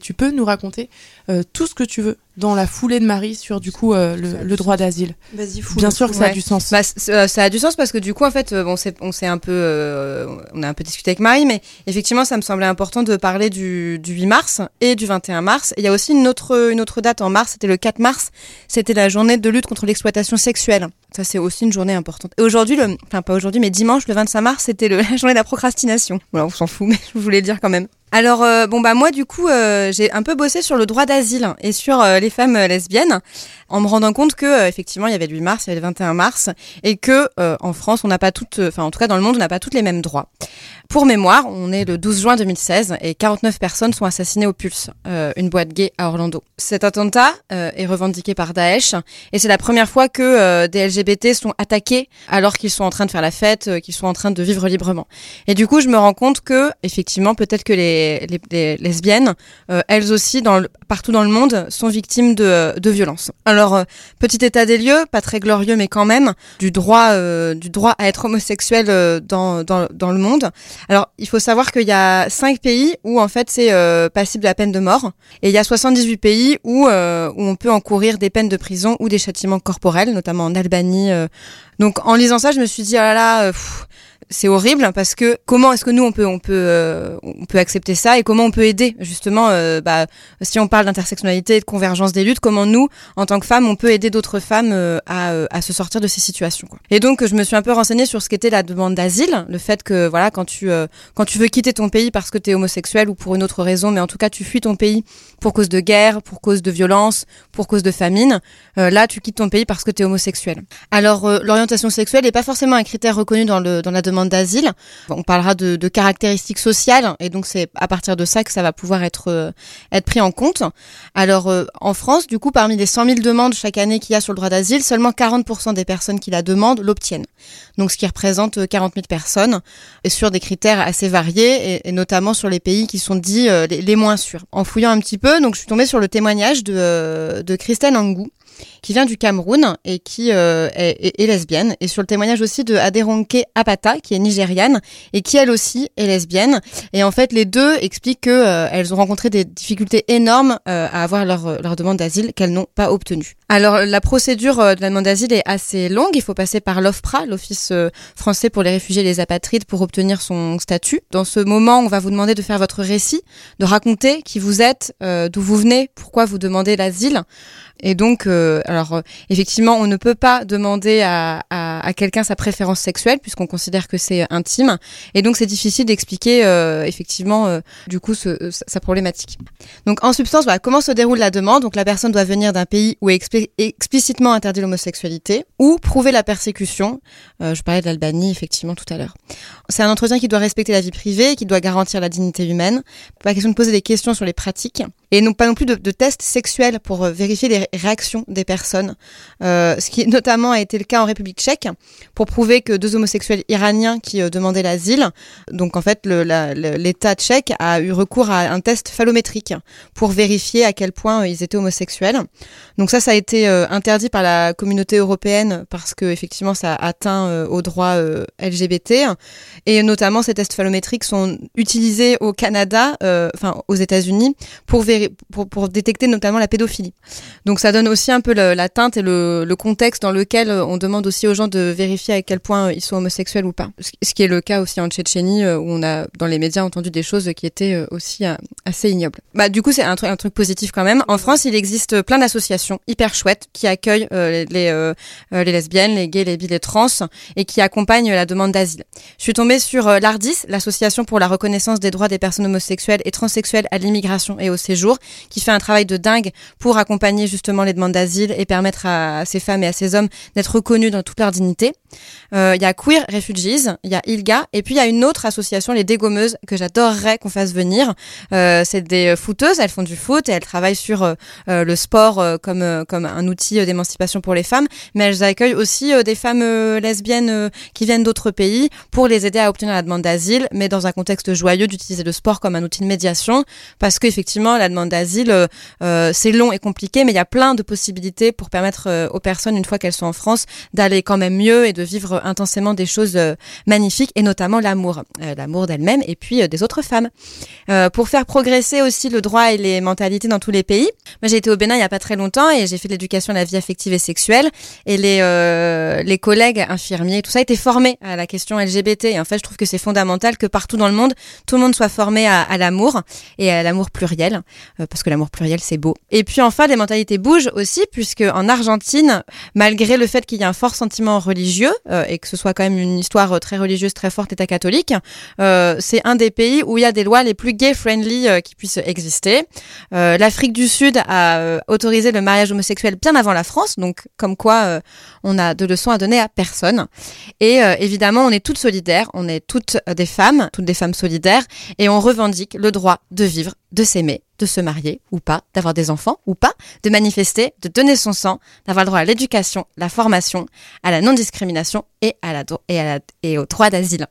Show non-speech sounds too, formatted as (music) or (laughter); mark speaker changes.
Speaker 1: Tu peux nous raconter euh, tout ce que tu veux dans la foulée de Marie sur du coup euh, le, le droit d'asile. Bien sûr que ça a
Speaker 2: Ouais.
Speaker 1: du sens.
Speaker 2: Bah, euh, ça a du sens parce que du coup, en fait, euh, bon, on s'est un peu, euh, on a un peu discuté avec Marie, mais effectivement, ça me semblait important de parler du, du 8 mars et du 21 mars. Il y a aussi une autre, une autre date en mars, c'était le 4 mars, c'était la journée de lutte contre l'exploitation sexuelle. Ça, c'est aussi une journée importante. Et aujourd'hui, le, enfin pas aujourd'hui, mais dimanche, le 25 mars, c'était (laughs) la journée de la procrastination. Voilà, on s'en fout, mais je voulais le dire quand même. Alors euh, bon bah moi du coup euh, j'ai un peu bossé sur le droit d'asile et sur euh, les femmes euh, lesbiennes en me rendant compte que euh, effectivement il y avait le 8 mars, il y avait le 21 mars et que euh, en France on n'a pas toutes, enfin en tout cas dans le monde on n'a pas toutes les mêmes droits. Pour mémoire, on est le 12 juin 2016 et 49 personnes sont assassinées au Pulse, une boîte gay à Orlando. Cet attentat est revendiqué par Daesh et c'est la première fois que des LGBT sont attaqués alors qu'ils sont en train de faire la fête, qu'ils sont en train de vivre librement. Et du coup, je me rends compte que effectivement, peut-être que les, les, les lesbiennes, elles aussi, dans le- partout dans le monde, sont victimes de, de violences. Alors, euh, petit état des lieux, pas très glorieux, mais quand même, du droit, euh, du droit à être homosexuel euh, dans, dans, dans le monde. Alors, il faut savoir qu'il y a cinq pays où en fait c'est euh, passible la peine de mort, et il y a 78 pays où euh, où on peut encourir des peines de prison ou des châtiments corporels, notamment en Albanie. euh. Donc, en lisant ça, je me suis dit oh là euh, c'est horrible parce que comment est-ce que nous on peut on peut euh, on peut accepter ça et comment on peut aider justement euh, bah, si on parle d'intersectionnalité et de convergence des luttes comment nous en tant que femmes on peut aider d'autres femmes euh, à, euh, à se sortir de ces situations quoi. et donc je me suis un peu renseignée sur ce qu'était la demande d'asile le fait que voilà quand tu euh, quand tu veux quitter ton pays parce que tu es homosexuel ou pour une autre raison mais en tout cas tu fuis ton pays pour cause de guerre pour cause de violence pour cause de famine là tu quittes ton pays parce que tu es homosexuel alors l'orientation sexuelle n'est pas forcément un critère reconnu dans le dans la demande d'asile. On parlera de, caractéristiques sociales et donc c'est à partir de ça que ça va pouvoir être euh, être pris en compte. Alors euh, en France, du coup, parmi les 100 000 demandes chaque année qu'il y a sur le droit d'asile, seulement 40% des personnes qui la demandent l'obtiennent. Donc ce qui représente euh, 40 000 personnes et sur des critères assez variés et, notamment sur les pays qui sont dits euh, les, les moins sûrs. En fouillant un petit peu, donc je suis tombée sur le témoignage de, euh, de Christelle Angou qui vient du Cameroun et qui euh, est, lesbienne. Et sur le témoignage aussi de Aderonke Apata, qui est nigériane et qui elle aussi est lesbienne. Et en fait, les deux expliquent que euh, ont rencontré des difficultés énormes euh, à avoir leur, leur demande d'asile qu'elles n'ont pas obtenue. Alors, la procédure de la demande d'asile est assez longue. Il faut passer par l'OFPRA, l'Office français pour les réfugiés et les apatrides, pour obtenir son statut. Dans ce moment, on va vous demander de faire votre récit, de raconter qui vous êtes, d'où vous venez, pourquoi vous demandez l'asile. Et donc, euh, alors euh, effectivement, on ne peut pas demander à, à, à quelqu'un sa préférence sexuelle puisqu'on considère que c'est intime. Et donc, c'est difficile d'expliquer euh, effectivement euh, du coup ce- sa sa problématique. Donc, en substance, voilà, comment se déroule la demande? Donc, la personne doit venir d'un pays où est expli- explicitement interdit l'homosexualité ou prouver la persécution. Euh, je parlais de l'Albanie effectivement tout à l'heure. C'est un entretien qui doit respecter la vie privée, qui doit garantir la dignité humaine. Pas question de poser des questions sur les pratiques et non pas non plus de, tests sexuels pour euh, vérifier les ré- réactions des personnes, euh, ce qui (laughs) notamment a été le cas en République tchèque pour prouver que deux homosexuels iraniens qui euh, demandaient l'asile, donc en fait l'État tchèque a eu recours à un test phallométrique pour vérifier à quel point ils étaient homosexuels. Donc ça, ça a été interdit par la communauté européenne parce que effectivement ça atteint aux droits LGBT et notamment ces tests phallométriques sont utilisés au Canada, enfin aux États-Unis pour, pour, détecter notamment la pédophilie. Donc ça donne aussi un peu la teinte et le, contexte dans lequel euh, on demande aussi aux gens de vérifier à quel point euh, ils sont homosexuels ou pas. Ce qui est le cas aussi en Tchétchénie euh, où on a dans les médias entendu des choses qui étaient aussi assez ignobles. Bah du coup c'est un, truc positif quand même. En France il existe plein d'associations hyper chouettes qui accueillent les, les, les lesbiennes, les gays, les bi, les trans et qui accompagnent la demande d'asile. Je suis tombée sur l'ARDIS, l'association pour la reconnaissance des droits des personnes homosexuelles et transsexuelles à l'immigration et au séjour, qui fait un travail de dingue pour accompagner justement les demandes d'asile et permettre à, ces femmes et à ces hommes d'être reconnus dans toute leur dignité. Euh, Il y a Queer Refugees, il y a ILGA, et puis il y a une autre association, les Dégommeuses, que j'adorerais qu'on fasse venir. Euh, c'est des footeuses, elles font du foot et elles travaillent sur euh, euh, le sport euh, comme, euh, comme un outil euh, d'émancipation pour les femmes, mais elles accueillent aussi euh, des femmes euh, lesbiennes euh, qui viennent d'autres pays pour les aider à obtenir la demande d'asile, mais dans un contexte joyeux d'utiliser le sport comme un outil de médiation, parce qu'effectivement, la demande d'asile, c'est long et compliqué, mais il y a plein de possibilités pour permettre aux personnes, une fois qu'elles sont en France, d'aller quand même mieux et de vivre intensément des choses magnifiques, et notamment l'amour, l'amour d'elle-même et puis des autres femmes. pour faire progresser aussi le droit et les mentalités dans tous les pays. Moi, j'ai été au Bénin il y a pas très longtemps et j'ai fait de l'éducation à la vie affective et sexuelle, et les les collègues infirmiers, tout ça, étaient formés à la question LGBT. Et en fait, je trouve que c'est fondamental que partout dans le monde, tout le monde soit formé à, l'amour et à l'amour pluriel, euh, parce que l'amour pluriel, c'est beau. Et puis enfin, les mentalités bougent aussi, puisque en Argentine, malgré le fait qu'il y ait un fort sentiment religieux, euh, et que ce soit quand même une histoire très religieuse, très forte, État catholique, euh, c'est un des pays où il y a des lois les plus gay-friendly qui puissent exister. L'Afrique du Sud a autorisé le mariage homosexuel bien avant la France, donc comme quoi on a de leçons à donner à personne. Et évidemment, on est toutes solidaires, on est toutes des femmes, toutes des femmes solidaires, et on revendique le droit de vivre, de s'aimer, de se marier ou pas, d'avoir des enfants ou pas, de manifester, de donner son sang, d'avoir le droit à l'éducation, la formation, à la non-discrimination et, à la, et, à et au droit d'asile.